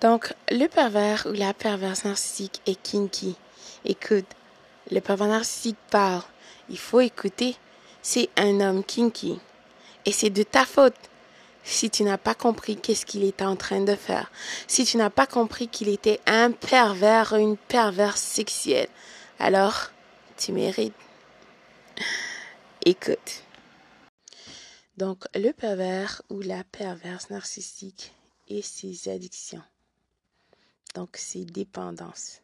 Donc, le pervers ou la perverse narcissique est kinky. Écoute, le pervers narcissique parle. Il faut écouter. C'est un homme kinky. Et c'est de ta faute si tu n'as pas compris qu'est-ce qu'il était en train de faire. Si tu n'as pas compris qu'il était un pervers, une perverse sexuelle. Alors, tu mérites. Écoute. Donc, le pervers ou la perverse narcissique et ses addictions. Donc, ses dépendances.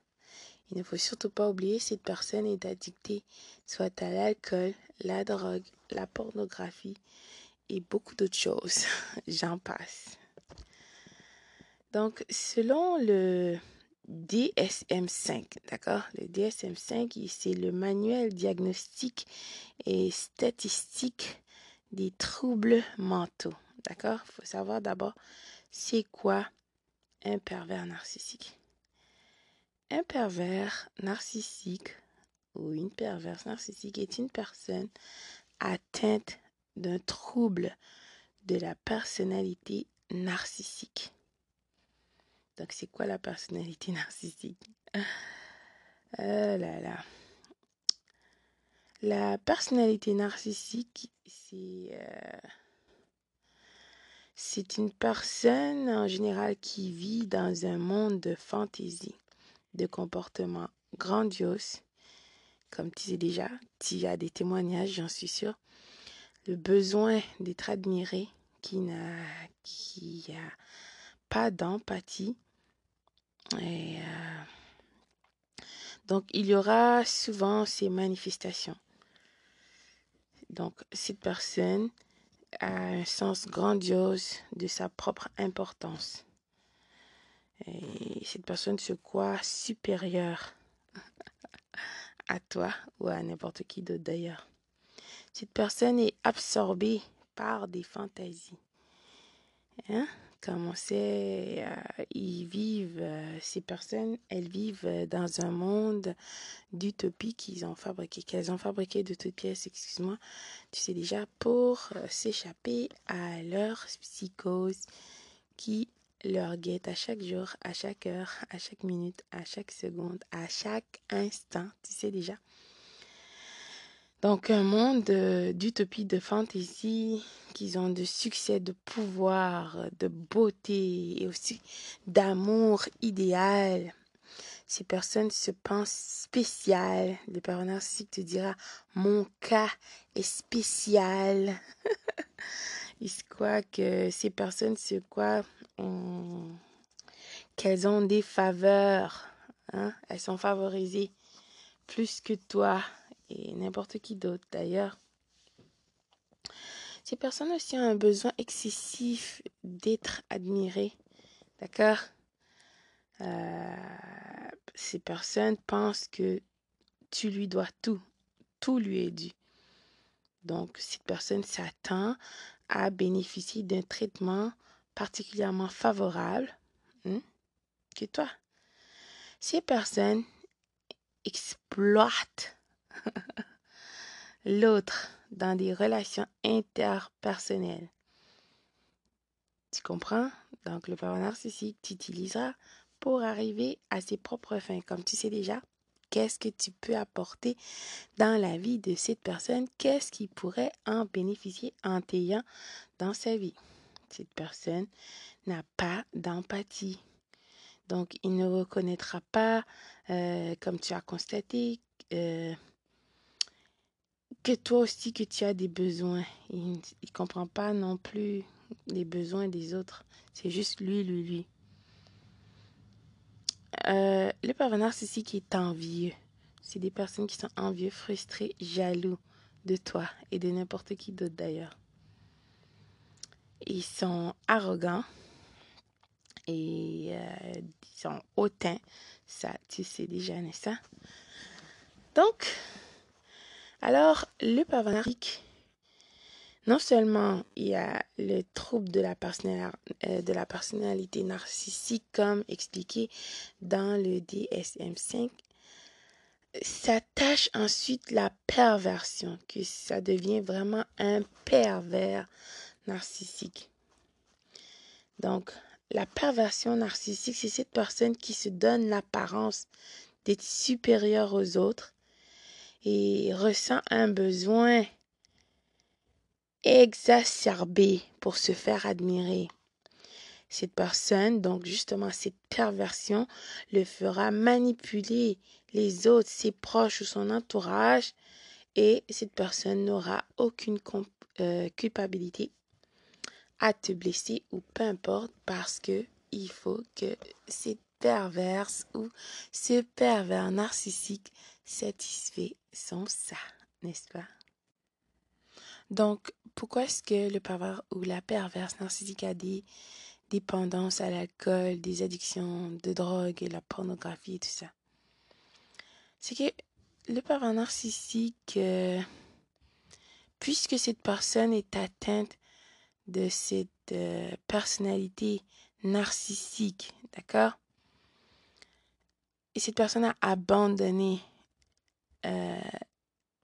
Il ne faut surtout pas oublier cette personne est addictée soit à l'alcool, la drogue, la pornographie et beaucoup d'autres choses. J'en passe. Donc, selon le DSM5, d'accord? Le DSM5, c'est le manuel diagnostique et statistique des troubles mentaux, d'accord? Il faut savoir d'abord, c'est quoi un pervers narcissique Un pervers narcissique ou une perverse narcissique est une personne atteinte d'un trouble de la personnalité narcissique. Donc, c'est quoi la personnalité narcissique? Oh là là. La personnalité narcissique, c'est euh, c'est une personne en général qui vit dans un monde de fantaisie, de comportements grandioses. Comme tu sais déjà, tu as des témoignages, j'en suis sûre. Le besoin d'être admiré, qui n'a pas d'empathie. Euh, donc, il y aura souvent ces manifestations. Donc, cette personne a un sens grandiose de sa propre importance. Et cette personne se croit supérieure à toi ou à n'importe qui d'autre d'ailleurs. Cette personne est absorbée par des fantaisies. Hein? Comme on sait, euh, ils vivent, euh, ces personnes, elles vivent euh, dans un monde d'utopie qu'ils ont fabriqué, qu'elles ont fabriqué de toutes pièces, excuse-moi, tu sais déjà, pour s'échapper à leur psychose qui leur guette à chaque jour, à chaque heure, à chaque minute, à chaque seconde, à chaque instant, tu sais déjà. Donc un monde d'utopie, de fantaisie, qu'ils ont de succès, de pouvoir, de beauté et aussi d'amour idéal. Ces personnes se pensent spéciales. Le père narcissique te dira mon cas est spécial. Il se croit que ces personnes se croient qu'elles ont des faveurs. Hein? Elles sont favorisées plus que toi et n'importe qui d'autre d'ailleurs. Ces personnes aussi ont un besoin excessif d'être admirées. D'accord? Euh, Ces personnes pensent que tu lui dois tout. Tout lui est dû. Donc, cette personne s'attend à bénéficier d'un traitement particulièrement favorable hein, que toi. Ces personnes exploitent l'autre dans des relations interpersonnelles. Tu comprends? Donc, le parent narcissique t'utilisera pour arriver à ses propres fins. Comme tu sais déjà, qu'est-ce que tu peux apporter dans la vie de cette personne? Qu'est-ce qui pourrait en bénéficier en t'ayant dans sa vie? Cette personne n'a pas d'empathie. Donc, il ne reconnaîtra pas, euh, comme tu as constaté, euh, que toi aussi que tu as des besoins. Il ne comprend pas non plus les besoins des autres. C'est juste lui, lui, lui. Euh, le pervers narcissique est envieux. C'est des personnes qui sont envieux, frustrées, jaloux de toi et de n'importe qui d'autre d'ailleurs. Ils sont arrogants et euh, ils sont hautains. Ça, tu sais déjà, n'est-ce pas? Donc, alors, le narcissique, non seulement il y a le trouble de la, euh, personnalité narcissique comme expliqué dans le DSM5, s'attache ensuite la perversion, que ça devient vraiment un pervers narcissique. Donc, la perversion narcissique, c'est cette personne qui se donne l'apparence d'être supérieure aux autres et ressent un besoin exacerbé pour se faire admirer. Cette personne, donc justement cette perversion, le fera manipuler les autres, ses proches ou son entourage, et cette personne n'aura aucune euh, culpabilité à te blesser ou peu importe parce que il faut que cette perverse ou ce pervers narcissique satisfait son ça, n'est-ce pas? Donc, pourquoi est-ce que le pervers ou la perverse narcissique a des dépendances à l'alcool, des addictions de drogue et la pornographie et tout ça? C'est que le pervers narcissique, euh, puisque cette personne est atteinte de cette euh, personnalité narcissique, d'accord? Et cette personne a abandonné euh,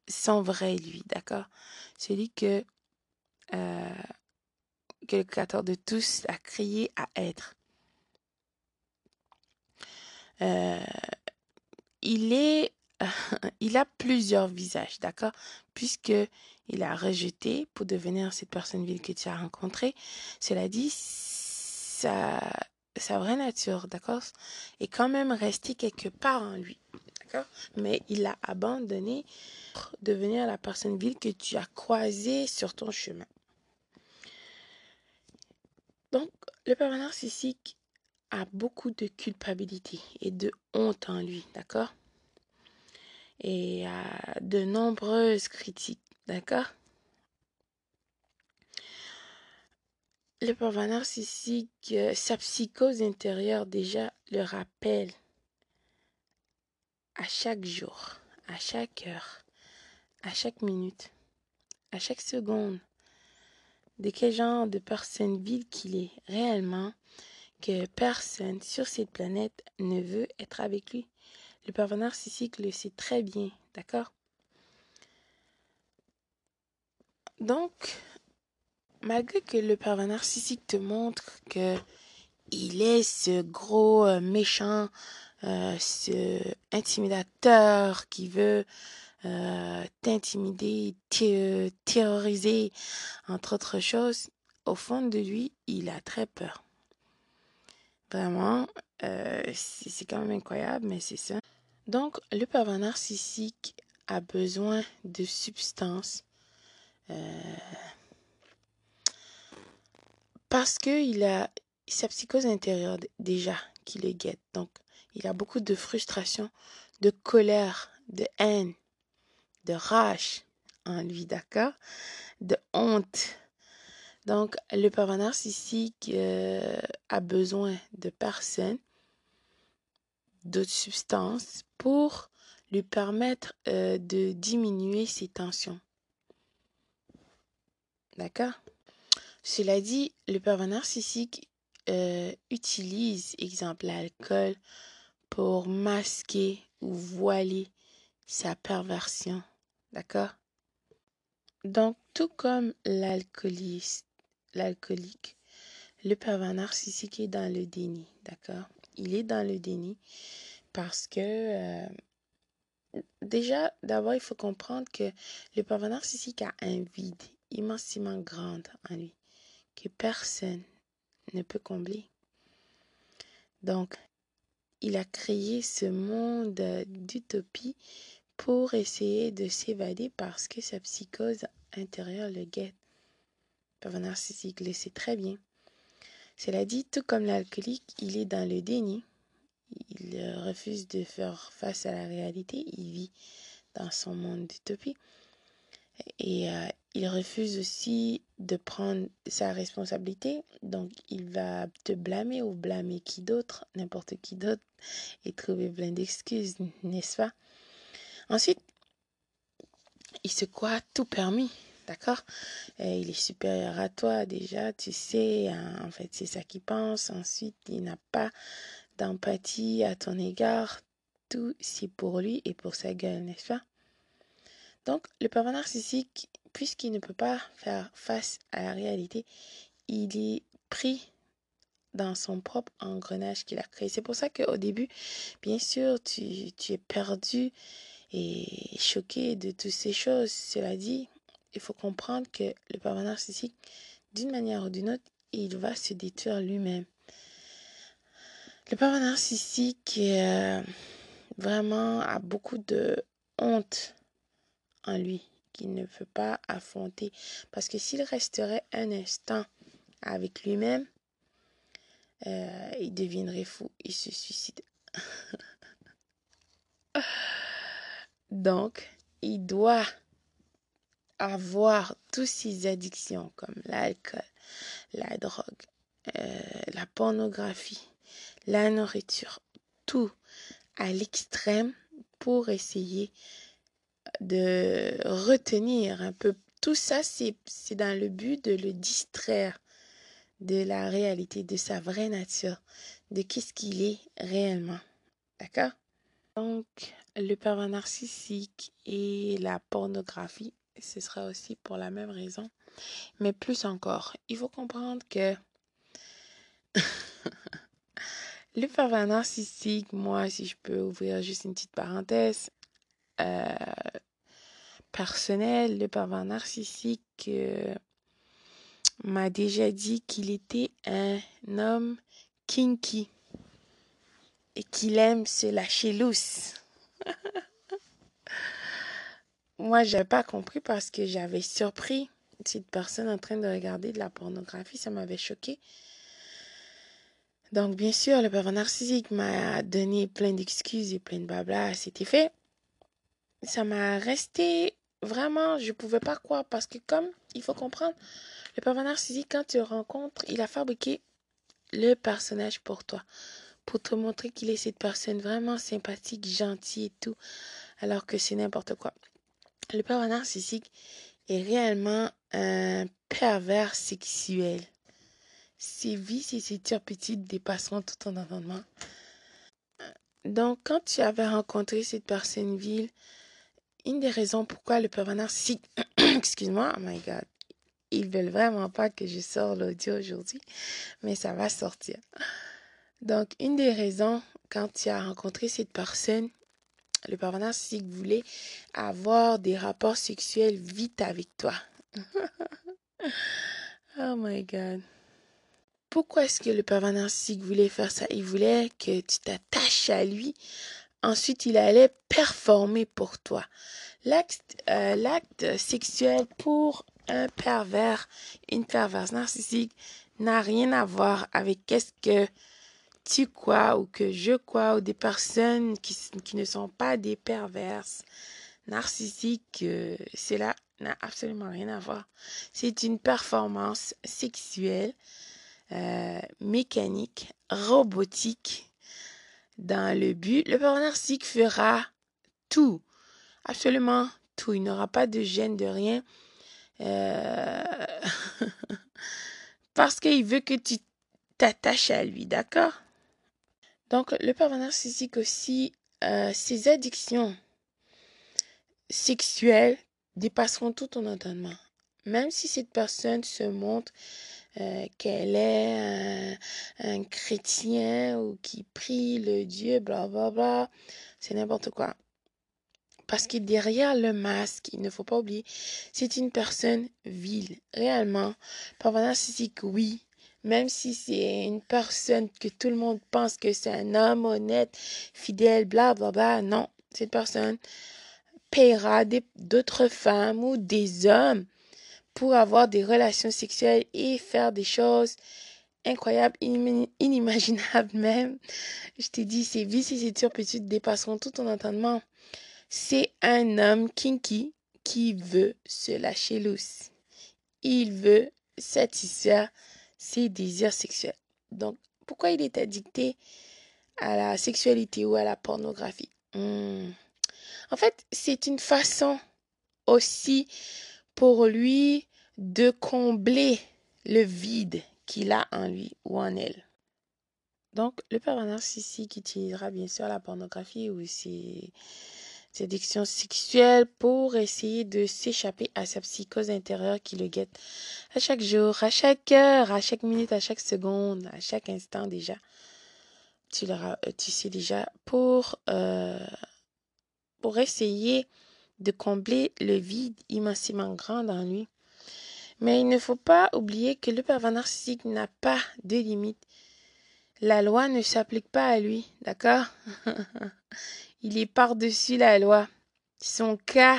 son vrai lui, d'accord? Celui que, euh, que le créateur de tous a créé à être. Euh, il est il a plusieurs visages, d'accord? Puisque il a rejeté pour devenir cette personne ville que tu as rencontrée. Cela dit, sa, sa vraie nature, d'accord? Est quand même resté quelque part en lui, Mais il a abandonné pour devenir la personne ville que tu as croisée sur ton chemin. Donc, le pervers narcissique a beaucoup de culpabilité et de honte en lui, d'accord? Et à de nombreuses critiques. D'accord? Le pervers narcissique, euh, sa psychose intérieure déjà le rappelle à chaque jour, à chaque heure, à chaque minute, à chaque seconde, de quel genre de personne vile qu'il est réellement, que personne sur cette planète ne veut être avec lui. Le pervers narcissique le sait très bien, d'accord? Donc, malgré que le pervers narcissique te montre que il est ce gros euh, méchant, euh, ce intimidateur qui veut euh, t'intimider, terroriser, entre autres choses, au fond de lui, il a très peur. Vraiment, c'est quand même incroyable, mais c'est ça. Donc, le pervers narcissique a besoin de substances euh, parce qu'il a sa psychose intérieure déjà qui le guette. Donc, il a beaucoup de frustration, de colère, de haine, de rage en lui, d'accord? De honte. Donc, le pervers narcissique euh, a besoin de personnes d'autres substances pour lui permettre euh, de diminuer ses tensions. D'accord? Cela dit, le pervers narcissique euh, utilise, exemple, l'alcool pour masquer ou voiler sa perversion. D'accord? Donc, tout comme l'alcooliste, l'alcoolique, le pervers narcissique est dans le déni. D'accord? Il est dans le déni parce que euh, déjà, d'abord, il faut comprendre que le pervers narcissique a un vide immensément grand en lui que personne ne peut combler. Donc, il a créé ce monde d'utopie pour essayer de s'évader parce que sa psychose intérieure le guette. Le narcissique le sait très bien. Cela dit, tout comme l'alcoolique, il est dans le déni. Il refuse de faire face à la réalité. Il vit dans son monde d'utopie. Et euh, il refuse aussi de prendre sa responsabilité. Donc, il va te blâmer ou blâmer qui d'autre, n'importe qui d'autre, et trouver plein d'excuses, n'est-ce pas? Ensuite, il se croit tout permis. D'accord? Il est supérieur à toi déjà, tu sais, hein, en fait, c'est ça qu'il pense. Ensuite, il n'a pas d'empathie à ton égard. Tout, c'est pour lui et pour sa gueule, n'est-ce pas? Donc, le pervers narcissique, puisqu'il ne peut pas faire face à la réalité, il est pris dans son propre engrenage qu'il a créé. C'est pour ça qu'au début, bien sûr, tu, es perdu et choqué de toutes ces choses. Cela dit, il faut comprendre que le pervers narcissique, d'une manière ou d'une autre, il va se détruire lui-même. Le pervers narcissique euh, vraiment a beaucoup de honte en lui qu'il ne veut pas affronter. Parce que s'il resterait un instant avec lui-même, euh, il deviendrait fou, il se suicide. Donc, il doit avoir toutes ces addictions comme l'alcool, la drogue, euh, la pornographie, la nourriture, tout à l'extrême pour essayer de retenir un peu. Tout ça, c'est dans le but de le distraire de la réalité, de sa vraie nature, de qu'est-ce qu'il est réellement. D'accord? Donc, le pervers narcissique et la pornographie, ce sera aussi pour la même raison. Mais plus encore, il faut comprendre que le pervers narcissique, moi, si je peux ouvrir juste une petite parenthèse, euh, personnel, le pervers narcissique euh, m'a déjà dit qu'il était un homme kinky et qu'il aime se lâcher lousse. Moi, j'ai pas compris parce que j'avais surpris cette personne en train de regarder de la pornographie, ça m'avait choqué. Donc, bien sûr, le pervers narcissique m'a donné plein d'excuses et plein de blabla cet effet. Ça m'a resté vraiment, je pouvais pas croire parce que comme il faut comprendre, le pervers narcissique, quand tu rencontres, il a fabriqué le personnage pour toi, pour te montrer qu'il est cette personne vraiment sympathique, gentille et tout, alors que c'est n'importe quoi. Le pervers narcissique est réellement un pervers sexuel. Ses vices et ses turpitudes dépasseront tout ton entendement. Donc, quand tu avais rencontré cette personne ville, une des raisons pourquoi le pervers narcissique, excuse-moi, oh my god, ils veulent vraiment pas que je sorte l'audio aujourd'hui, mais ça va sortir. Donc, une des raisons quand tu as rencontré cette personne, le pervers narcissique voulait avoir des rapports sexuels vite avec toi. oh my god. Pourquoi est-ce que le pervers narcissique voulait faire ça? Il voulait que tu t'attaches à lui Ensuite, il allait performer pour toi. L'acte euh, sexuel pour un pervers, une perverse narcissique n'a rien à voir avec qu'est-ce que tu crois ou que je crois ou des personnes qui, qui ne sont pas des perverses narcissiques. Euh, cela n'a absolument rien à voir. C'est une performance sexuelle, euh, mécanique, robotique dans le but, le père narcissique fera tout, absolument tout. Il n'aura pas de gêne, de rien. Euh, parce qu'il veut que tu t'attaches à lui, d'accord? Donc, le pervers narcissique aussi, euh, ses addictions sexuelles dépasseront tout ton entendement. Même si cette personne se montre euh, qu'elle est un, chrétien ou qui prie le Dieu, bla bla bla. C'est n'importe quoi. Parce que derrière le masque, il ne faut pas oublier, c'est une personne vile. Réellement, pervers narcissique, oui. Même si c'est une personne que tout le monde pense que c'est un homme honnête, fidèle, bla bla bla, non. Cette personne paiera d'autres femmes ou des hommes pour avoir des relations sexuelles et faire des choses incroyables, inimaginables même. Je t'ai dit, ces ces turpitudes dépasseront tout ton entendement. C'est un homme kinky qui veut se lâcher loose. Il veut satisfaire ses désirs sexuels. Donc, pourquoi il est addicté à la sexualité ou à la pornographie? Hmm. En fait, c'est une façon aussi pour lui de combler le vide qu'il a en lui ou en elle. Donc, le pervers narcissique utilisera bien sûr la pornographie ou ses séduction sexuelle pour essayer de s'échapper à sa psychose intérieure qui le guette à chaque jour, à chaque heure, à chaque minute, à chaque seconde, à chaque instant déjà. Tu, tu sais déjà pour, euh, pour essayer de combler le vide immensément grand dans lui. Mais il ne faut pas oublier que le pervers narcissique n'a pas de limite. La loi ne s'applique pas à lui, d'accord? Il est par-dessus la loi. Son cas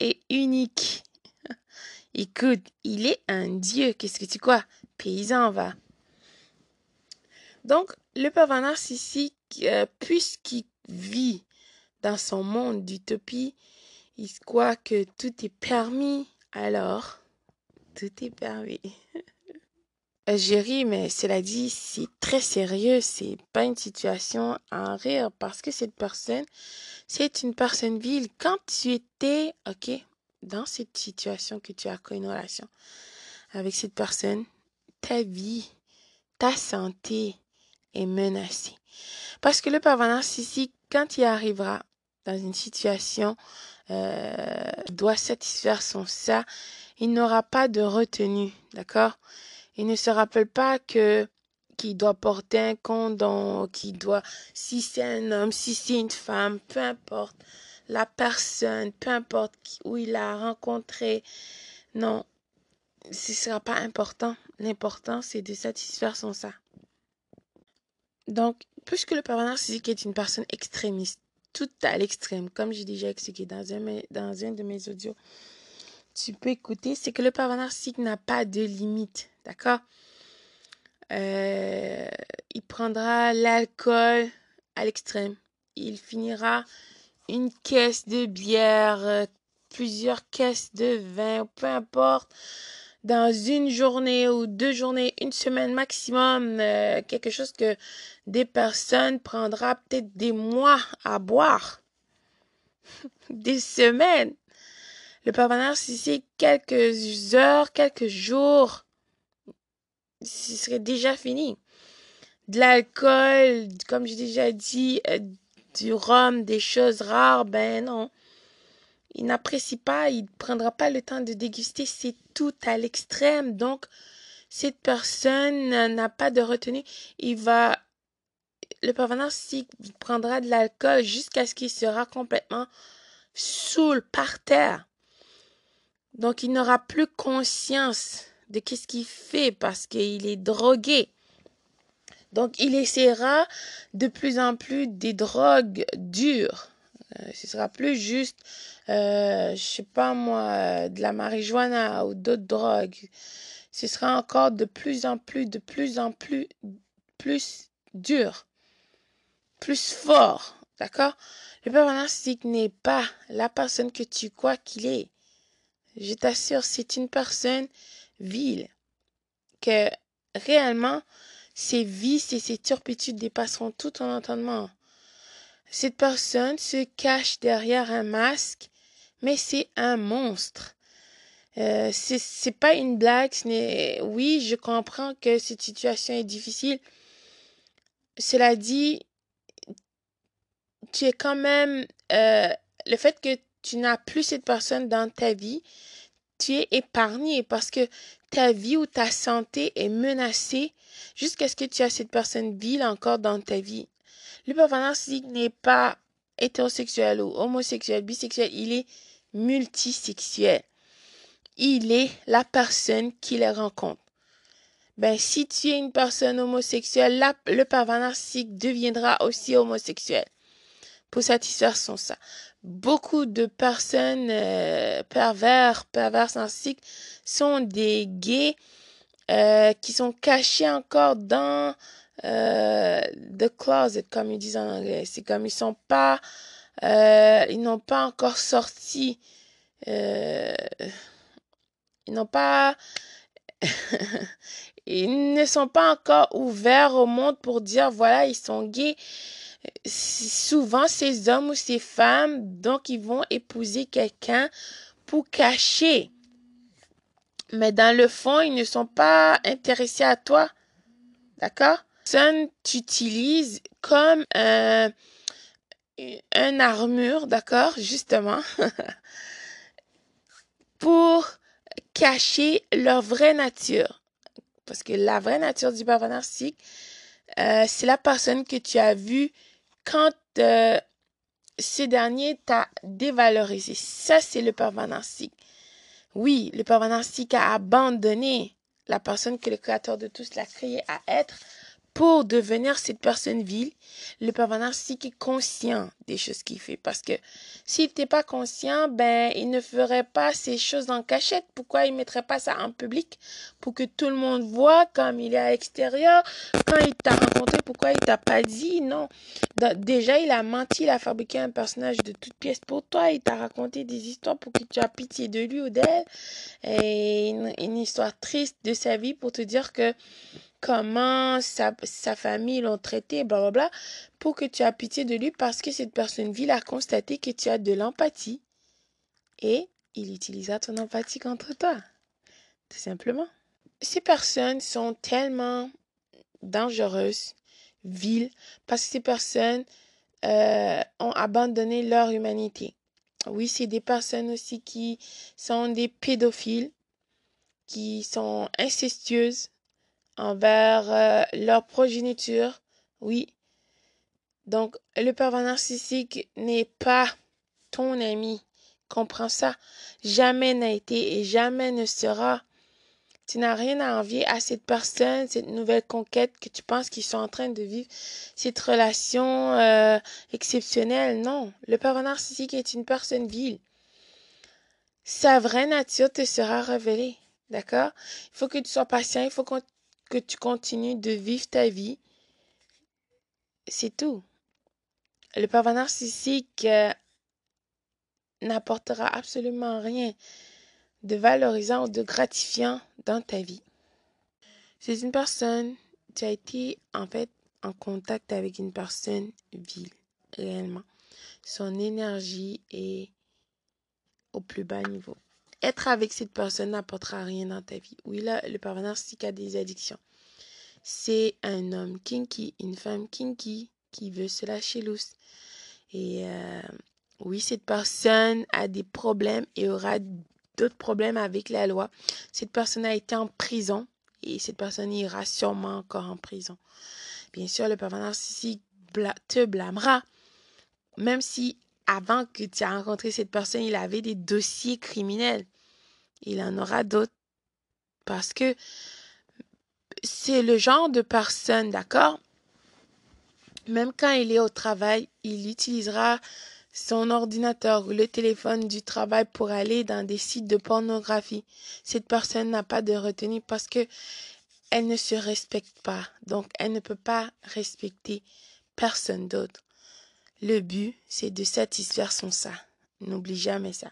est unique. Écoute, il est un dieu. Qu'est-ce que tu crois? Paysan, va. Donc, le pervers narcissique, euh, puisqu'il vit dans son monde d'utopie, il croit que tout est permis. Alors, tout est permis. J'ai ri, mais cela dit, c'est très sérieux. C'est pas une situation à en rire parce que cette personne, c'est une personne vile. Quand tu étais, ok, dans cette situation que tu as une relation avec cette personne, ta vie, ta santé est menacée. Parce que le pervers narcissique, quand il arrivera dans une situation, euh, doit satisfaire son ça, il n'aura pas de retenue, d'accord? Il ne se rappelle pas que qu'il doit porter un condom, qu'il doit, si c'est un homme, si c'est une femme, peu importe la personne, peu importe où il a rencontré. Non, ce ne sera pas important. L'important, c'est de satisfaire son ça. Donc, puisque le pervers narcissique est une personne extrémiste, tout à l'extrême, comme j'ai déjà expliqué dans un, de mes audios, tu peux écouter, c'est que le pervers n'a pas de limite, d'accord? Euh, Il prendra l'alcool à l'extrême. Il finira une caisse de bière, euh, plusieurs caisses de vin, peu importe, dans une journée ou deux journées, une semaine maximum, euh, quelque chose que des personnes prendra peut-être des mois à boire, des semaines. Le pervers si c'est quelques heures, quelques jours, ce serait déjà fini. De l'alcool, comme j'ai déjà dit, euh, du rhum, des choses rares, ben non. Il n'apprécie pas, il ne prendra pas le temps de déguster, c'est tout à l'extrême. Donc, cette personne n'a pas de retenue. Il va, le pervers s'il prendra de l'alcool jusqu'à ce qu'il sera complètement saoul par terre. Donc, il n'aura plus conscience de qu'est-ce qu'il fait parce qu'il est drogué. Donc, il essaiera de plus en plus des drogues dures. Euh, ce sera plus juste, euh, je sais pas moi, de la marijuana ou d'autres drogues. Ce sera encore de plus en plus, de plus en plus, plus dur, plus fort. D'accord? Le père narcissique n'est pas la personne que tu crois qu'il est. Je t'assure, c'est une personne vile. Que réellement, ses vices et ses turpitudes dépasseront tout ton entendement. Cette personne se cache derrière un masque, mais c'est un monstre. Euh, c'est pas une blague. Oui, je comprends que cette situation est difficile. Cela dit, tu es quand même euh, le fait que tu n'as plus cette personne dans ta vie, tu es épargné parce que ta vie ou ta santé est menacée jusqu'à ce que tu aies cette personne vile encore dans ta vie. Le narcissique n'est pas hétérosexuel ou homosexuel, bisexuel, il est multisexuel. Il est la personne qui les rencontre. Ben, si tu es une personne homosexuelle, le pervers narcissique deviendra aussi homosexuel pour satisfaire son ça beaucoup de personnes euh, pervers, pervers narcissiques sont des gays euh, qui sont cachés encore dans euh, the closet, comme ils disent en anglais. C'est comme ils sont pas, euh, ils n'ont pas encore sorti, euh, ils n'ont pas, ils ne sont pas encore ouverts au monde pour dire voilà ils sont gays souvent ces hommes ou ces femmes, donc ils vont épouser quelqu'un pour cacher. Mais dans le fond, ils ne sont pas intéressés à toi. D'accord? Personne t'utilise comme un, une armure, d'accord, justement, pour cacher leur vraie nature. Parce que la vraie nature du pervers narcissique, euh, c'est la personne que tu as vue quand euh, ce dernier t'a dévalorisé. Ça, c'est le pervers narcissique. Oui, le pervers narcissique a abandonné la personne que le Créateur de tous l'a créé à être pour devenir cette personne vile, le pervers narcissique est conscient des choses qu'il fait. Parce que s'il n'était pas conscient, ben, il ne ferait pas ces choses en cachette. Pourquoi il ne mettrait pas ça en public pour que tout le monde voit comme il est à l'extérieur? Quand il t'a rencontré, pourquoi il t'a pas dit? Non. déjà, il a menti, il a fabriqué un personnage de toutes pièces pour toi. Il t'a raconté des histoires pour que tu aies pitié de lui ou d'elle. Et une histoire triste de sa vie pour te dire que comment sa, famille l'ont traité, blablabla, pour que tu aies pitié de lui parce que cette personne vile a constaté que tu as de l'empathie et il utilisa ton empathie contre toi. Tout simplement. Ces personnes sont tellement dangereuses, viles, parce que ces personnes euh, ont abandonné leur humanité. Oui, c'est des personnes aussi qui sont des pédophiles, qui sont incestueuses, envers euh, leur progéniture. Oui. Donc, le pervers narcissique n'est pas ton ami. Comprends ça. Jamais n'a été et jamais ne sera. Tu n'as rien à envier à cette personne, cette nouvelle conquête que tu penses qu'ils sont en train de vivre, cette relation euh, exceptionnelle. Non, le pervers narcissique est une personne vile. Sa vraie nature te sera révélée. D'accord? Il faut que tu sois patient, il faut qu'on que tu continues de vivre ta vie. C'est tout. Le pervers narcissique euh, n'apportera absolument rien de valorisant ou de gratifiant dans ta vie. C'est une personne, tu as été en fait en contact avec une personne vile, réellement. Son énergie est au plus bas niveau être avec cette personne n'apportera rien dans ta vie. Oui, là, le pervers narcissique a des addictions. C'est un homme kinky, une femme kinky qui veut se lâcher loose. Et euh, oui, cette personne a des problèmes et aura d'autres problèmes avec la loi. Cette personne a été en prison et cette personne ira sûrement encore en prison. Bien sûr, le pervers narcissique te blâmera, même si avant que tu aies rencontré cette personne, il avait des dossiers criminels. Il en aura d'autres. Parce que c'est le genre de personne, d'accord? Même quand il est au travail, il utilisera son ordinateur ou le téléphone du travail pour aller dans des sites de pornographie. Cette personne n'a pas de retenue parce que elle ne se respecte pas. Donc, elle ne peut pas respecter personne d'autre. Le but, c'est de satisfaire son ça. N'oublie jamais ça.